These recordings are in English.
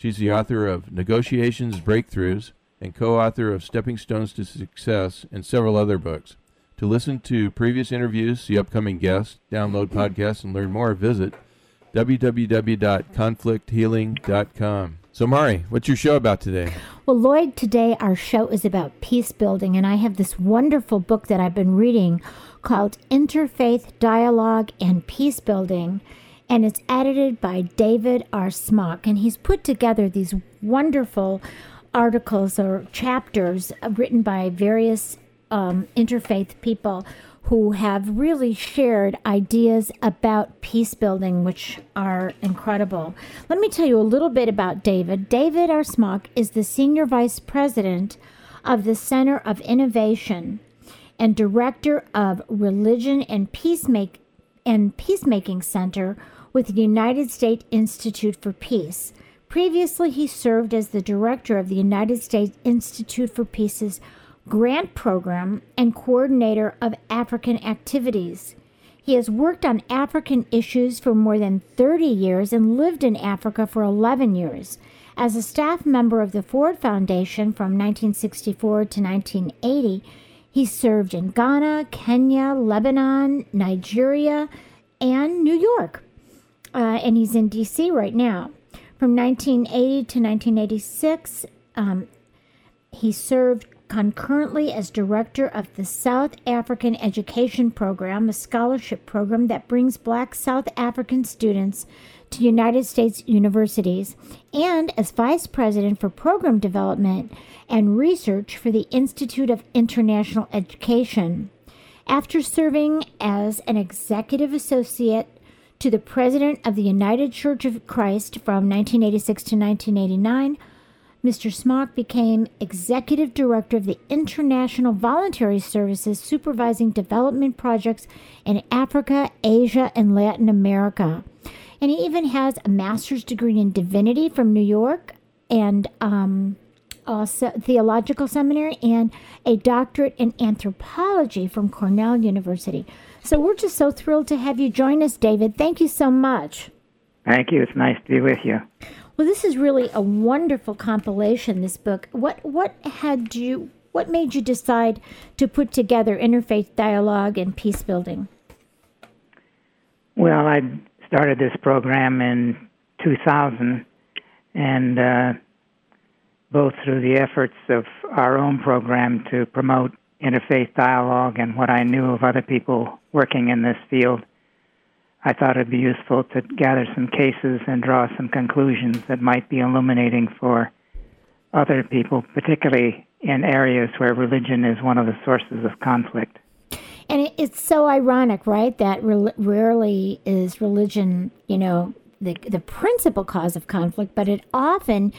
She's the author of Negotiations Breakthroughs and co author of Stepping Stones to Success and several other books. To listen to previous interviews, see upcoming guests, download podcasts, and learn more, visit www.conflicthealing.com. So, Mari, what's your show about today? Well, Lloyd, today our show is about peace building, and I have this wonderful book that I've been reading called Interfaith Dialogue and Peace Building and it's edited by David R. Smock. And he's put together these wonderful articles or chapters written by various um, interfaith people who have really shared ideas about peace building, which are incredible. Let me tell you a little bit about David. David R. Smock is the Senior Vice President of the Center of Innovation and Director of Religion and Peacemaking and Peacemaking Center with the United States Institute for Peace. Previously, he served as the director of the United States Institute for Peace's grant program and coordinator of African activities. He has worked on African issues for more than 30 years and lived in Africa for 11 years. As a staff member of the Ford Foundation from 1964 to 1980, he served in Ghana, Kenya, Lebanon, Nigeria, and New York uh, and he's in D.C. right now. From 1980 to 1986, um, he served concurrently as director of the South African Education Program, a scholarship program that brings black South African students to United States universities, and as vice president for program development and research for the Institute of International Education. After serving as an executive associate to the President of the United Church of Christ from 1986 to 1989, Mr. Smock became Executive Director of the International Voluntary Services, supervising development projects in Africa, Asia, and Latin America. And he even has a master's degree in divinity from New York and um, also theological seminary and a doctorate in anthropology from Cornell University. So we're just so thrilled to have you join us, David. Thank you so much. Thank you. It's nice to be with you. Well, this is really a wonderful compilation. This book. What what had you? What made you decide to put together interfaith dialogue and peace building? Well, I started this program in 2000, and uh, both through the efforts of our own program to promote interfaith dialogue and what I knew of other people working in this field, I thought it'd be useful to gather some cases and draw some conclusions that might be illuminating for other people, particularly in areas where religion is one of the sources of conflict. And it's so ironic, right, that re- rarely is religion, you know, the the principal cause of conflict, but it often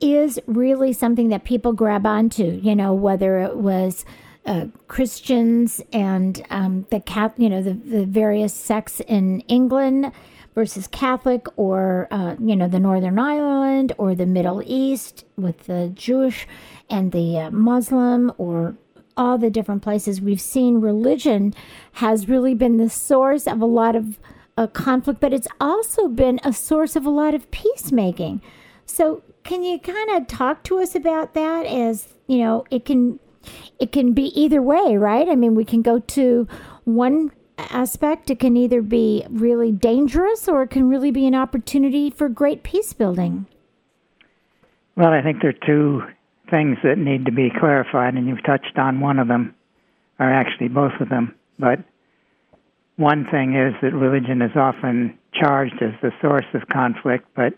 is really something that people grab onto, you know, whether it was uh, Christians and um, the cat, you know, the, the various sects in England versus Catholic, or uh, you know, the Northern Ireland or the Middle East with the Jewish and the uh, Muslim, or all the different places we've seen religion has really been the source of a lot of uh, conflict, but it's also been a source of a lot of peacemaking. So, can you kind of talk to us about that? As you know, it can it can be either way, right? I mean, we can go to one aspect, it can either be really dangerous or it can really be an opportunity for great peace building. Well, I think there are two things that need to be clarified, and you've touched on one of them, or actually both of them. But one thing is that religion is often charged as the source of conflict, but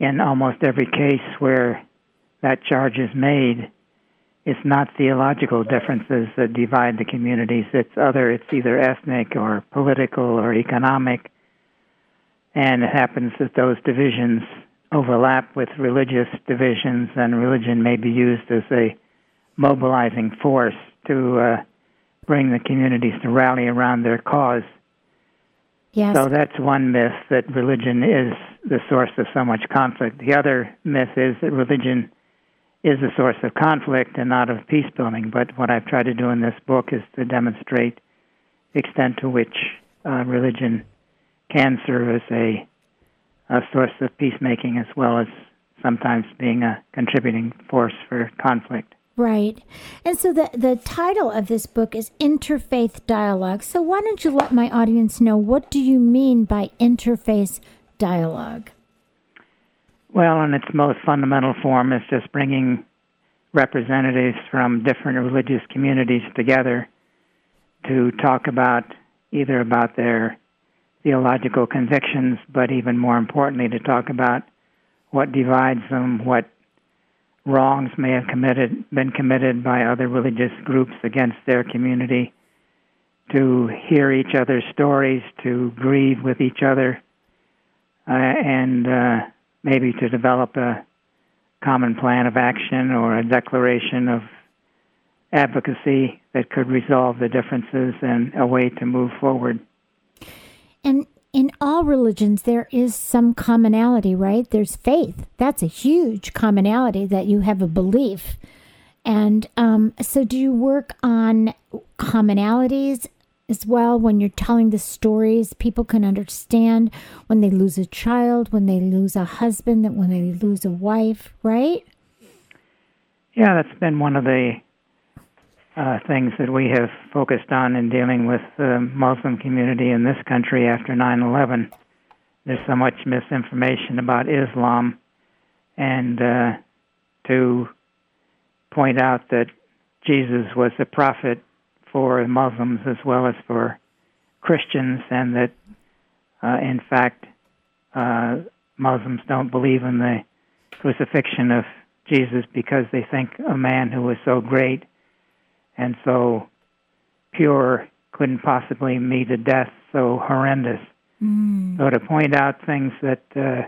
in almost every case where that charge is made, it's not theological differences that divide the communities. It's other, it's either ethnic or political or economic. And it happens that those divisions overlap with religious divisions, and religion may be used as a mobilizing force to uh, bring the communities to rally around their cause. Yes. So that's one myth that religion is the source of so much conflict. The other myth is that religion is a source of conflict and not of peace building. But what I've tried to do in this book is to demonstrate the extent to which uh, religion can serve as a, a source of peacemaking as well as sometimes being a contributing force for conflict. Right. And so the, the title of this book is Interfaith Dialogue. So why don't you let my audience know what do you mean by interfaith dialogue? Well, in its most fundamental form, is just bringing representatives from different religious communities together to talk about either about their theological convictions, but even more importantly, to talk about what divides them, what wrongs may have committed been committed by other religious groups against their community, to hear each other's stories, to grieve with each other, uh, and uh, maybe to develop a common plan of action or a declaration of advocacy that could resolve the differences and a way to move forward. And in all religions, there is some commonality, right? There's faith. That's a huge commonality that you have a belief. And um, so, do you work on commonalities as well when you're telling the stories people can understand when they lose a child when they lose a husband when they lose a wife right? Yeah that's been one of the uh, things that we have focused on in dealing with the muslim community in this country after 9-11 there's so much misinformation about islam and uh, to point out that jesus was a prophet for Muslims as well as for Christians, and that uh, in fact uh, Muslims don't believe in the crucifixion of Jesus because they think a man who was so great and so pure couldn't possibly meet a death so horrendous. Mm. So to point out things that uh,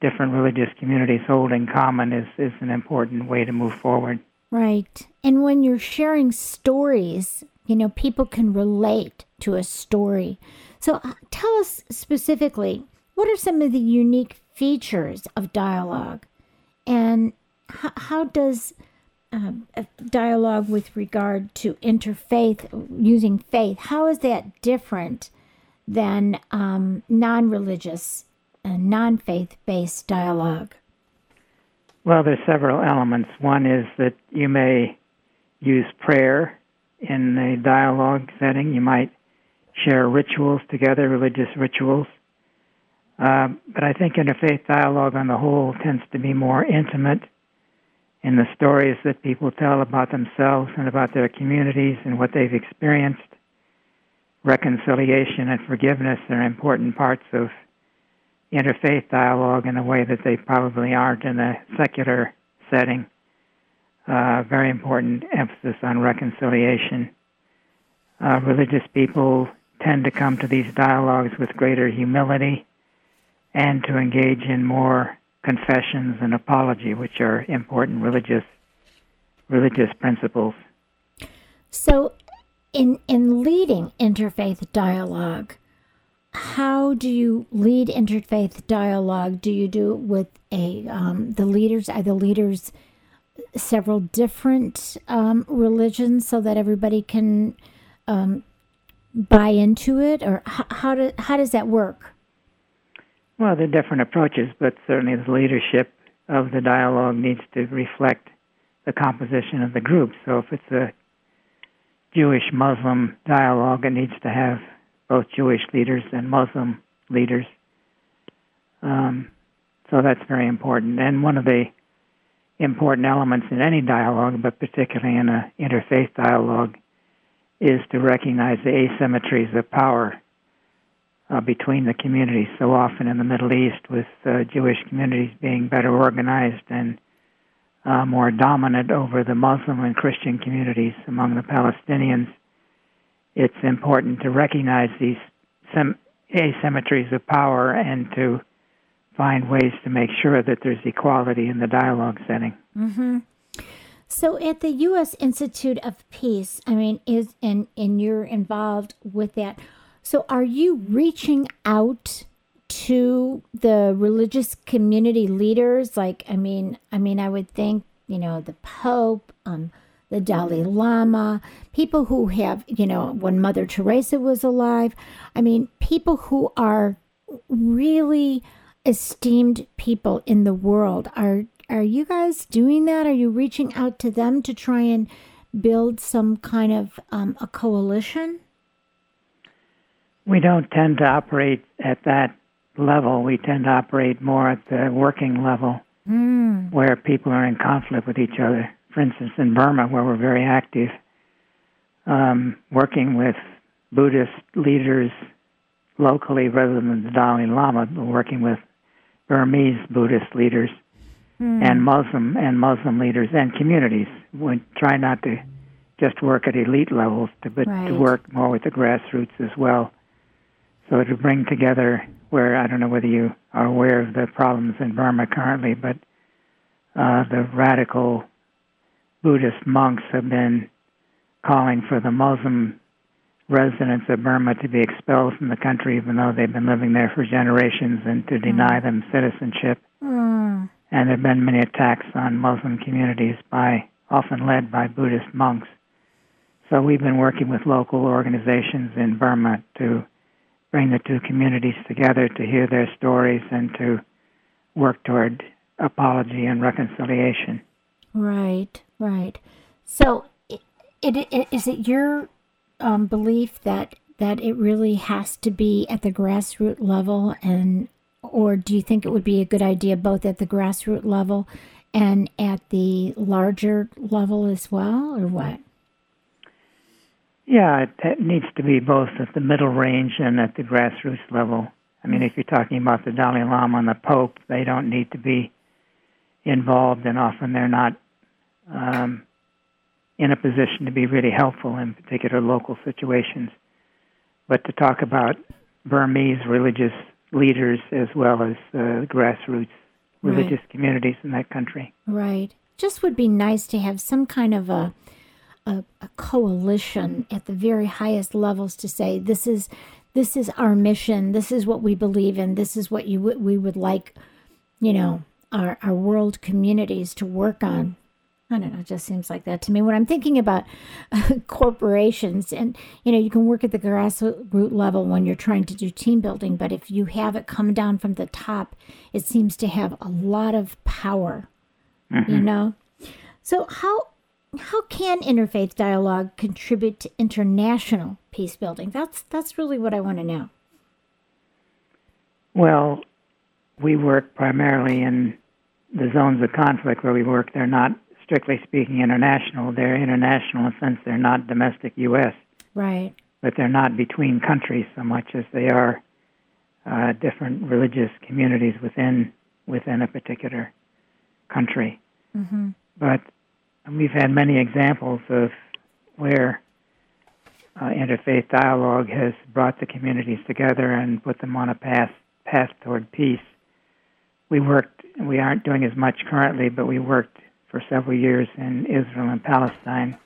different religious communities hold in common is, is an important way to move forward. Right. And when you're sharing stories, you know, people can relate to a story. So uh, tell us specifically what are some of the unique features of dialogue and how, how does um, dialogue with regard to interfaith using faith how is that different than um, non-religious and non-faith based dialogue well, there's several elements. One is that you may use prayer in a dialogue setting. You might share rituals together, religious rituals. Uh, but I think interfaith dialogue on the whole tends to be more intimate in the stories that people tell about themselves and about their communities and what they've experienced. Reconciliation and forgiveness are important parts of interfaith dialogue in a way that they probably aren't in a secular setting. Uh, very important emphasis on reconciliation. Uh, religious people tend to come to these dialogues with greater humility and to engage in more confessions and apology, which are important religious religious principles. So, in in leading interfaith dialogue, how do you lead interfaith dialogue? Do you do it with a um, the leaders? Are the leaders several different um, religions so that everybody can um, buy into it, or how, how, do, how does that work? Well, there are different approaches, but certainly the leadership of the dialogue needs to reflect the composition of the group. So if it's a Jewish Muslim dialogue, it needs to have both Jewish leaders and Muslim leaders. Um, so that's very important. And one of the important elements in any dialogue, but particularly in an interfaith dialogue, is to recognize the asymmetries of power uh, between the communities. So often in the Middle East, with uh, Jewish communities being better organized and uh, more dominant over the Muslim and Christian communities among the Palestinians, it's important to recognize these sem- asymmetries of power and to find ways to make sure that there's equality in the dialogue setting. Mm-hmm. So, at the U.S. Institute of Peace, I mean, is and and you're involved with that. So, are you reaching out to the religious community leaders? Like, I mean, I mean, I would think you know the Pope, um, the Dalai Lama, people who have you know when Mother Teresa was alive. I mean, people who are really esteemed people in the world. Are are you guys doing that? Are you reaching out to them to try and build some kind of um, a coalition? We don't tend to operate at that level. We tend to operate more at the working level mm. where people are in conflict with each other. For instance, in Burma, where we're very active, um, working with Buddhist leaders locally rather than the Dalai Lama, but working with Burmese Buddhist leaders mm. and Muslim and Muslim leaders and communities. We try not to just work at elite levels, to, but right. to work more with the grassroots as well. So to bring together, where I don't know whether you are aware of the problems in Burma currently, but uh, the radical Buddhist monks have been calling for the Muslim residents of Burma to be expelled from the country, even though they've been living there for generations, and to deny them citizenship. Mm. And there have been many attacks on Muslim communities by, often led by Buddhist monks. So we've been working with local organizations in Burma to bring the two communities together to hear their stories and to work toward apology and reconciliation. Right, right. So, it, it, it, is it your um, belief that that it really has to be at the grassroots level, and or do you think it would be a good idea both at the grassroots level and at the larger level as well, or what? Yeah, it, it needs to be both at the middle range and at the grassroots level. I mean, if you're talking about the Dalai Lama and the Pope, they don't need to be involved, and often they're not um, in a position to be really helpful in particular local situations. But to talk about Burmese religious leaders as well as uh, grassroots religious right. communities in that country. Right. Just would be nice to have some kind of a, a, a coalition at the very highest levels to say this is this is our mission. This is what we believe in. This is what you we would like, you know, our our world communities to work on. I don't know. It just seems like that to me. When I'm thinking about uh, corporations, and you know, you can work at the grassroots level when you're trying to do team building, but if you have it come down from the top, it seems to have a lot of power. Mm-hmm. You know, so how how can interfaith dialogue contribute to international peace building? That's that's really what I want to know. Well, we work primarily in the zones of conflict where we work. They're not strictly speaking international. They're international in the sense they're not domestic U.S. Right. But they're not between countries so much as they are uh, different religious communities within within a particular country. Mm-hmm. But we've had many examples of where uh, interfaith dialogue has brought the communities together and put them on a path path toward peace. We worked. We aren't doing as much currently, but we worked for several years in Israel and Palestine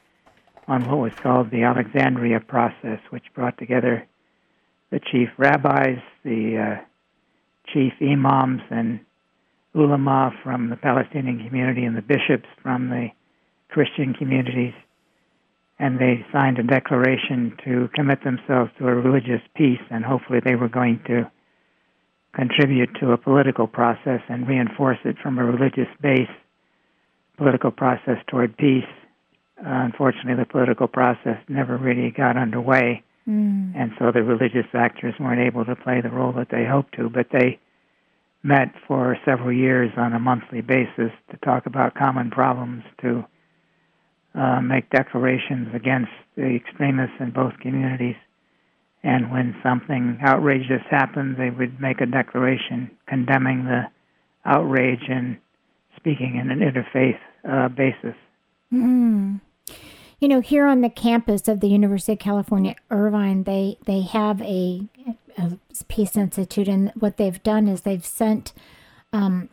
on what was called the Alexandria process, which brought together the chief rabbis, the uh, chief imams, and ulama from the Palestinian community and the bishops from the Christian communities. And they signed a declaration to commit themselves to a religious peace, and hopefully they were going to contribute to a political process and reinforce it from a religious base political process toward peace. Uh, unfortunately, the political process never really got underway, mm. and so the religious actors weren't able to play the role that they hoped to. But they met for several years on a monthly basis to talk about common problems, to uh, make declarations against the extremists in both communities. And when something outrageous happened, they would make a declaration condemning the outrage and speaking in an interfaith uh, basis. Mm. You know, here on the campus of the University of California, Irvine, they they have a, a peace institute, and what they've done is they've sent um,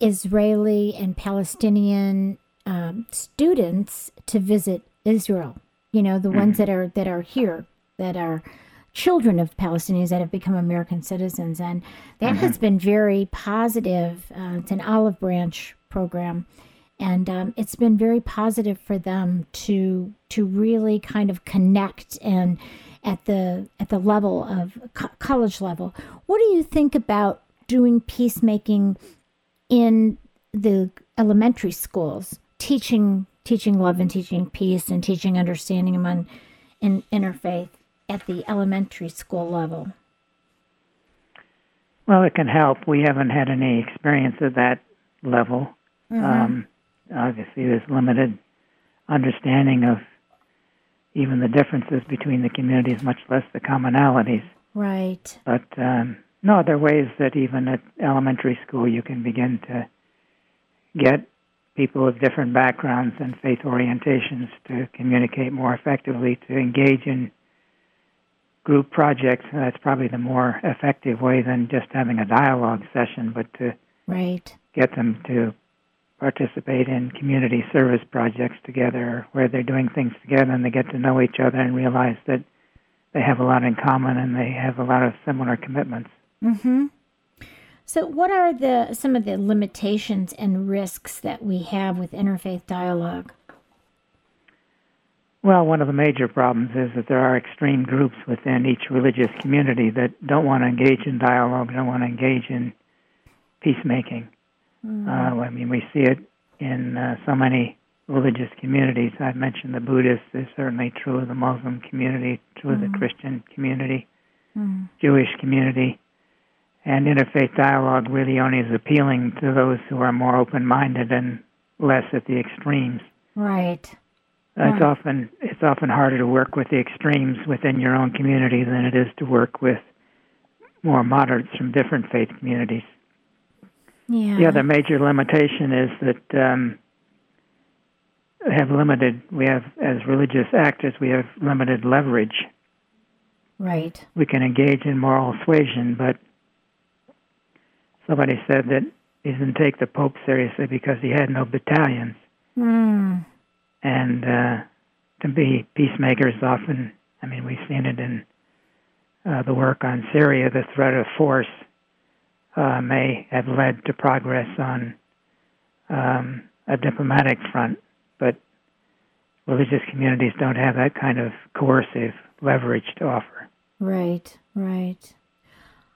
Israeli and Palestinian um, students to visit Israel. You know, the mm-hmm. ones that are that are here, that are children of Palestinians that have become American citizens, and that mm-hmm. has been very positive. Uh, it's an olive branch program and um, it's been very positive for them to to really kind of connect and at the at the level of co- college level. What do you think about doing peacemaking in the elementary schools, teaching teaching love and teaching peace and teaching understanding among in interfaith at the elementary school level? Well, it can help. We haven't had any experience at that level. Mm-hmm. Um, obviously there's limited understanding of even the differences between the communities, much less the commonalities. Right. But um, no, there are ways that even at elementary school you can begin to get people of different backgrounds and faith orientations to communicate more effectively, to engage in group projects. That's probably the more effective way than just having a dialogue session, but to right. get them to participate in community service projects together where they're doing things together and they get to know each other and realize that they have a lot in common and they have a lot of similar commitments. Mhm. So what are the some of the limitations and risks that we have with interfaith dialogue? Well, one of the major problems is that there are extreme groups within each religious community that don't want to engage in dialogue, don't want to engage in peacemaking. Mm. Uh, I mean, we see it in uh, so many religious communities. I've mentioned the Buddhists. It's certainly true of the Muslim community, true mm. of the mm. Christian community, mm. Jewish community. And interfaith dialogue really only is appealing to those who are more open-minded and less at the extremes. Right. Uh, it's often it's often harder to work with the extremes within your own community than it is to work with more moderates from different faith communities. Yeah. The other major limitation is that um, we have limited. We have as religious actors, we have limited leverage. Right. We can engage in moral suasion, but somebody said that he didn't take the Pope seriously because he had no battalions. Mm. And uh, to be peacemakers, often, I mean, we've seen it in uh, the work on Syria, the threat of force uh, may have led to progress on um, a diplomatic front, but religious communities don't have that kind of coercive leverage to offer. Right, right.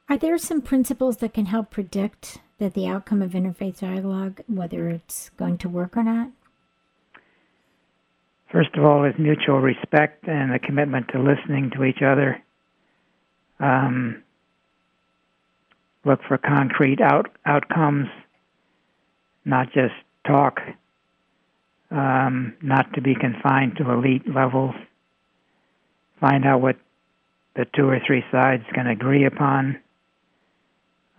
Are there some principles that can help predict that the outcome of interfaith dialogue, whether it's going to work or not? First of all, is mutual respect and a commitment to listening to each other. Um, look for concrete out, outcomes, not just talk, um, not to be confined to elite levels. Find out what the two or three sides can agree upon.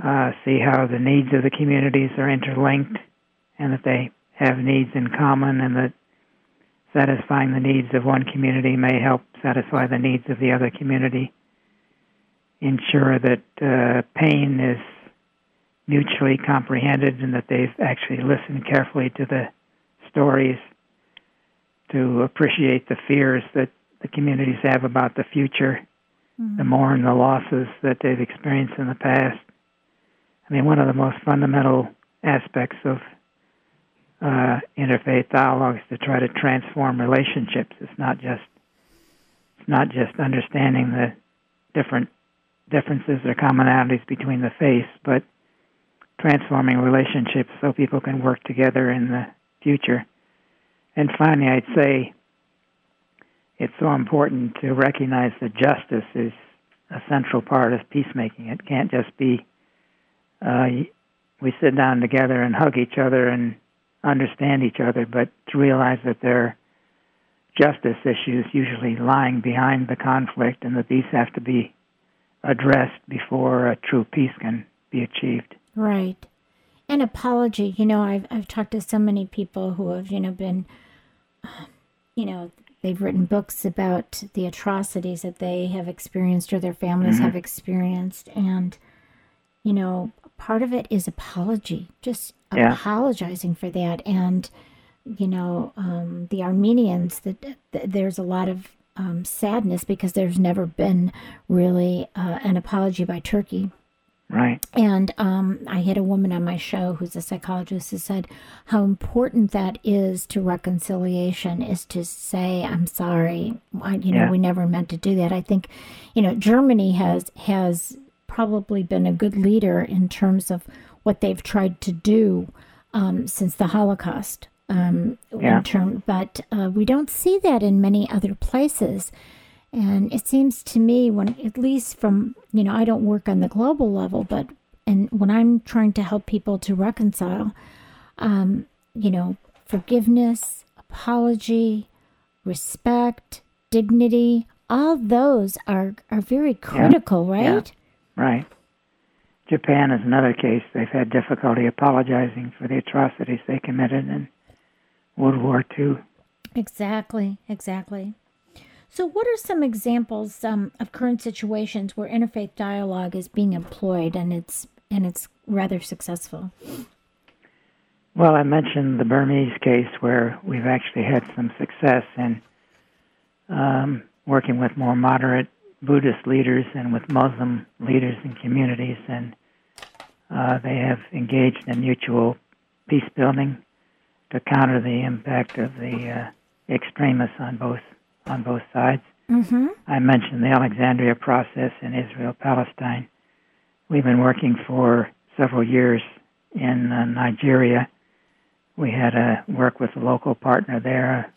Uh, see how the needs of the communities are interlinked and that they have needs in common and that satisfying the needs of one community may help satisfy the needs of the other community ensure that uh, pain is mutually comprehended and that they've actually listened carefully to the stories to appreciate the fears that the communities have about the future, mm-hmm. the mourn the losses that they've experienced in the past. I mean, one of the most fundamental aspects of uh, interfaith dialogue is to try to transform relationships. It's not just it's not just understanding the different differences or commonalities between the faiths, but transforming relationships so people can work together in the future. And finally, I'd say it's so important to recognize that justice is a central part of peacemaking. It can't just be uh, we sit down together and hug each other and understand each other, but to realize that there are justice issues usually lying behind the conflict and that these have to be addressed before a true peace can be achieved. Right. An apology. You know, I've I've talked to so many people who have, you know, been you know, they've written books about the atrocities that they have experienced or their families mm-hmm. have experienced and you know, part of it is apology. Just yeah. apologizing for that and you know, um, the Armenians that, that there's a lot of um, sadness because there's never been really uh, an apology by Turkey. Right. And um, I had a woman on my show who's a psychologist who said how important that is to reconciliation is to say, I'm sorry. I, you know, we never meant to do that. I think, you know, Germany has, has probably been a good leader in terms of what they've tried to do um, since the Holocaust um, yeah. in term, but uh, we don't see that in many other places. And it seems to me, when at least from you know, I don't work on the global level, but and when I'm trying to help people to reconcile, um, you know, forgiveness, apology, respect, dignity, all those are are very critical, yeah. right? Yeah. Right. Japan is another case. They've had difficulty apologizing for the atrocities they committed, and World War II. Exactly, exactly. So, what are some examples um, of current situations where interfaith dialogue is being employed and it's and it's rather successful? Well, I mentioned the Burmese case where we've actually had some success in um, working with more moderate Buddhist leaders and with Muslim leaders and communities, and uh, they have engaged in mutual peace building to counter the impact of the uh, extremists on both on both sides. Mm-hmm. I mentioned the Alexandria process in Israel Palestine. We've been working for several years in uh, Nigeria. We had a work with a local partner there,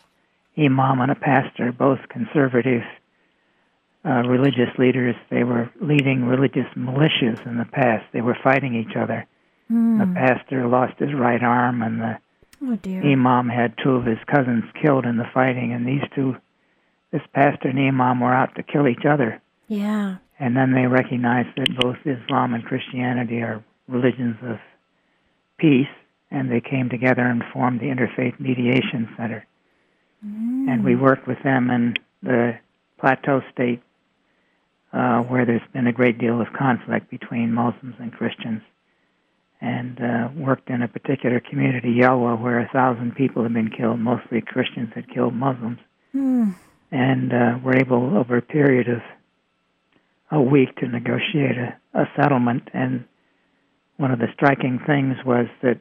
a imam and a pastor, both conservative uh, religious leaders. They were leading religious militias in the past. They were fighting each other. Mm. The pastor lost his right arm, and the Oh dear. Imam had two of his cousins killed in the fighting, and these two, this pastor and Imam, were out to kill each other. Yeah. And then they recognized that both Islam and Christianity are religions of peace, and they came together and formed the Interfaith Mediation Center. Mm. And we worked with them in the Plateau State, uh, where there's been a great deal of conflict between Muslims and Christians and uh, worked in a particular community, Yelwa, where a thousand people had been killed. Mostly Christians had killed Muslims, mm. and uh, were able over a period of a week to negotiate a, a settlement. And one of the striking things was that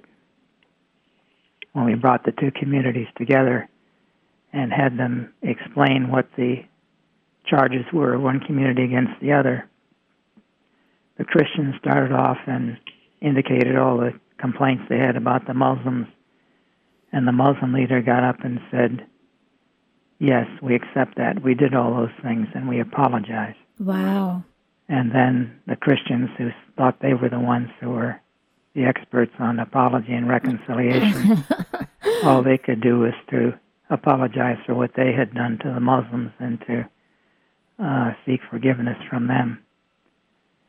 when we brought the two communities together and had them explain what the charges were, of one community against the other, the Christians started off and indicated all the complaints they had about the Muslims. And the Muslim leader got up and said, Yes, we accept that. We did all those things and we apologize. Wow. And then the Christians who thought they were the ones who were the experts on apology and reconciliation, all they could do was to apologize for what they had done to the Muslims and to uh, seek forgiveness from them.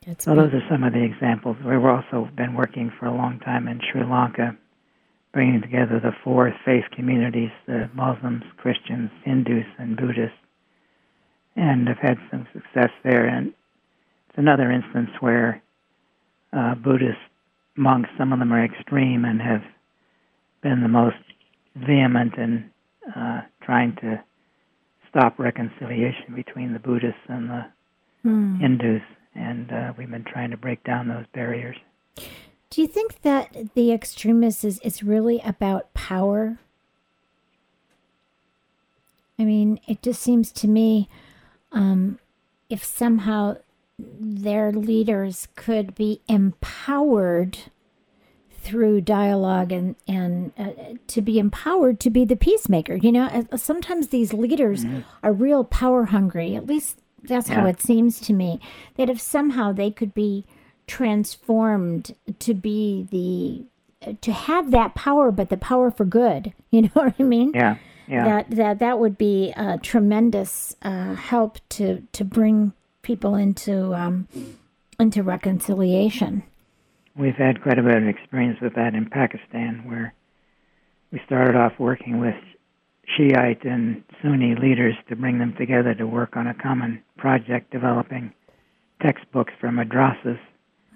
That's so those are some of the examples. We've also been working for a long time in Sri Lanka, bringing together the four faith communities: the Muslims, Christians, Hindus, and Buddhists, and have had some success there. And it's another instance where uh, Buddhist monks, some of them are extreme and have been the most vehement in uh, trying to stop reconciliation between the Buddhists and the hmm. Hindus and uh, we've been trying to break down those barriers. Do you think that the extremists is, is really about power? I mean, it just seems to me um, if somehow their leaders could be empowered through dialogue and and uh, to be empowered to be the peacemaker you know uh, sometimes these leaders mm-hmm. are real power hungry at least that's yeah. how it seems to me. That if somehow they could be transformed to be the to have that power, but the power for good. You know what I mean? Yeah. Yeah. That that that would be a tremendous uh, help to to bring people into um, into reconciliation. We've had quite a bit of experience with that in Pakistan, where we started off working with Shiite and Sunni leaders to bring them together to work on a common project developing textbooks for madrasas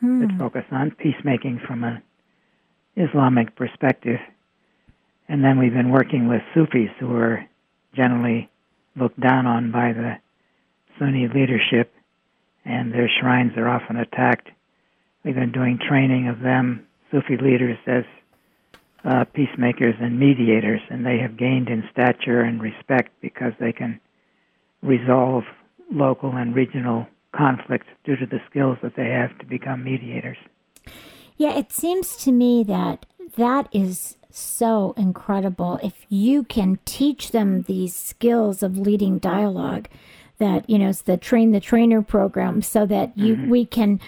Hmm. that focus on peacemaking from an Islamic perspective. And then we've been working with Sufis who are generally looked down on by the Sunni leadership, and their shrines are often attacked. We've been doing training of them, Sufi leaders, as uh, peacemakers and mediators, and they have gained in stature and respect because they can resolve local and regional conflicts due to the skills that they have to become mediators. Yeah, it seems to me that that is so incredible. If you can teach them these skills of leading dialogue, that you know, it's the train the trainer program, so that you we can,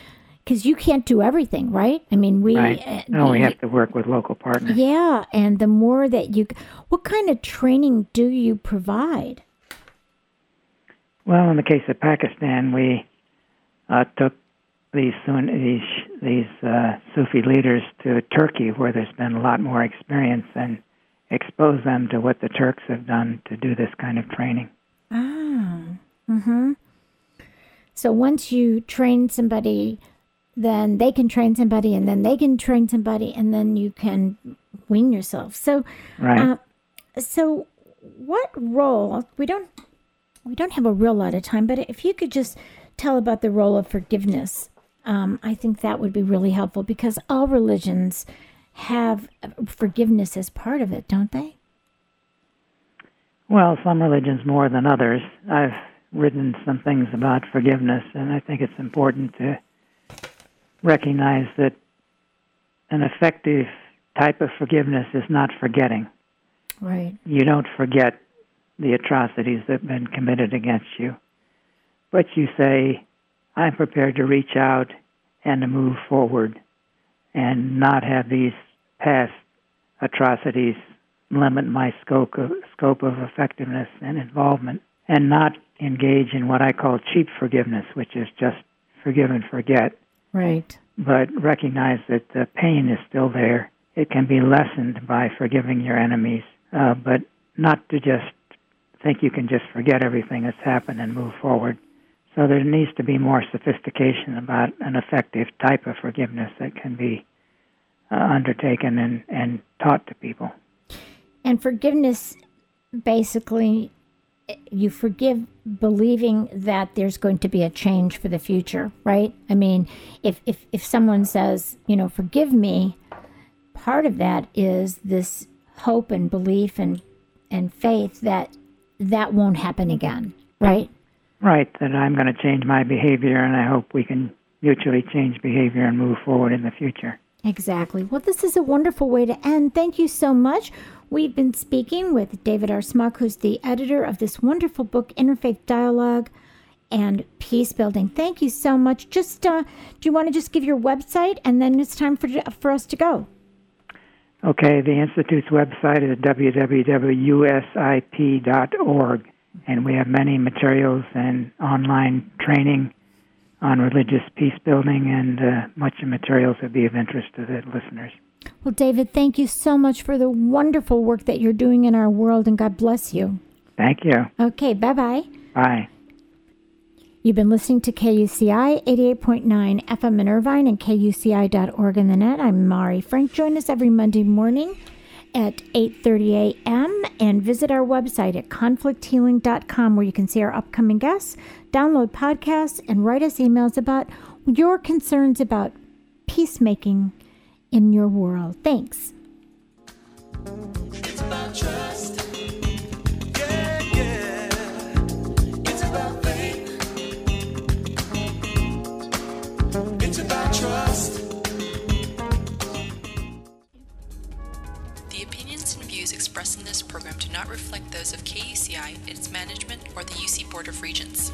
because you can't do everything, right? I mean, we Right. uh, No, we have to work with local partners. Yeah, and the more that you, what kind of training do you provide? Well, in the case of Pakistan, we uh, took these these these uh, Sufi leaders to Turkey, where there's been a lot more experience, and exposed them to what the Turks have done to do this kind of training. Ah, mm-hmm. So once you train somebody, then they can train somebody, and then they can train somebody, and then you can wean yourself. So, Right. uh, so what role? We don't we don't have a real lot of time, but if you could just tell about the role of forgiveness, um, I think that would be really helpful because all religions have forgiveness as part of it, don't they? Well, some religions more than others. I've written some things about forgiveness, and I think it's important to recognize that an effective type of forgiveness is not forgetting. Right. You don't forget the atrocities that have been committed against you, but you say, I'm prepared to reach out and to move forward and not have these past atrocities limit my scope of, scope of effectiveness and involvement and not engage in what I call cheap forgiveness, which is just forgive and forget, Right. but recognize that the pain is still there. It can be lessened by forgiving your enemies, uh, but not to just think you can just forget everything that's happened and move forward. So there needs to be more sophistication about an effective type of forgiveness that can be uh, undertaken and, and taught to people. And forgiveness basically you forgive believing that there's going to be a change for the future, right? I mean, if if if someone says, you know, forgive me, part of that is this hope and belief and and faith that that won't happen again, right? Right, that I'm going to change my behavior, and I hope we can mutually change behavior and move forward in the future. Exactly. Well, this is a wonderful way to end. Thank you so much. We've been speaking with David R. Smock, who's the editor of this wonderful book, Interfaith Dialogue and Peace Building. Thank you so much. Just, uh, do you want to just give your website and then it's time for, for us to go? Okay, the Institute's website is www.usip.org, and we have many materials and online training on religious peace building, and uh, much of materials would be of interest to the listeners. Well, David, thank you so much for the wonderful work that you're doing in our world, and God bless you. Thank you. Okay, bye bye. Bye. You've been listening to KUCI 88.9 FM in Irvine and KUCI.org in the net. I'm Mari Frank. Join us every Monday morning at 8.30 a.m. and visit our website at conflicthealing.com where you can see our upcoming guests, download podcasts, and write us emails about your concerns about peacemaking in your world. Thanks. It's about trust. Yeah, yeah. It's about faith. It's about trust. The opinions and views expressed in this program do not reflect those of KUCI, its management, or the UC Board of Regents.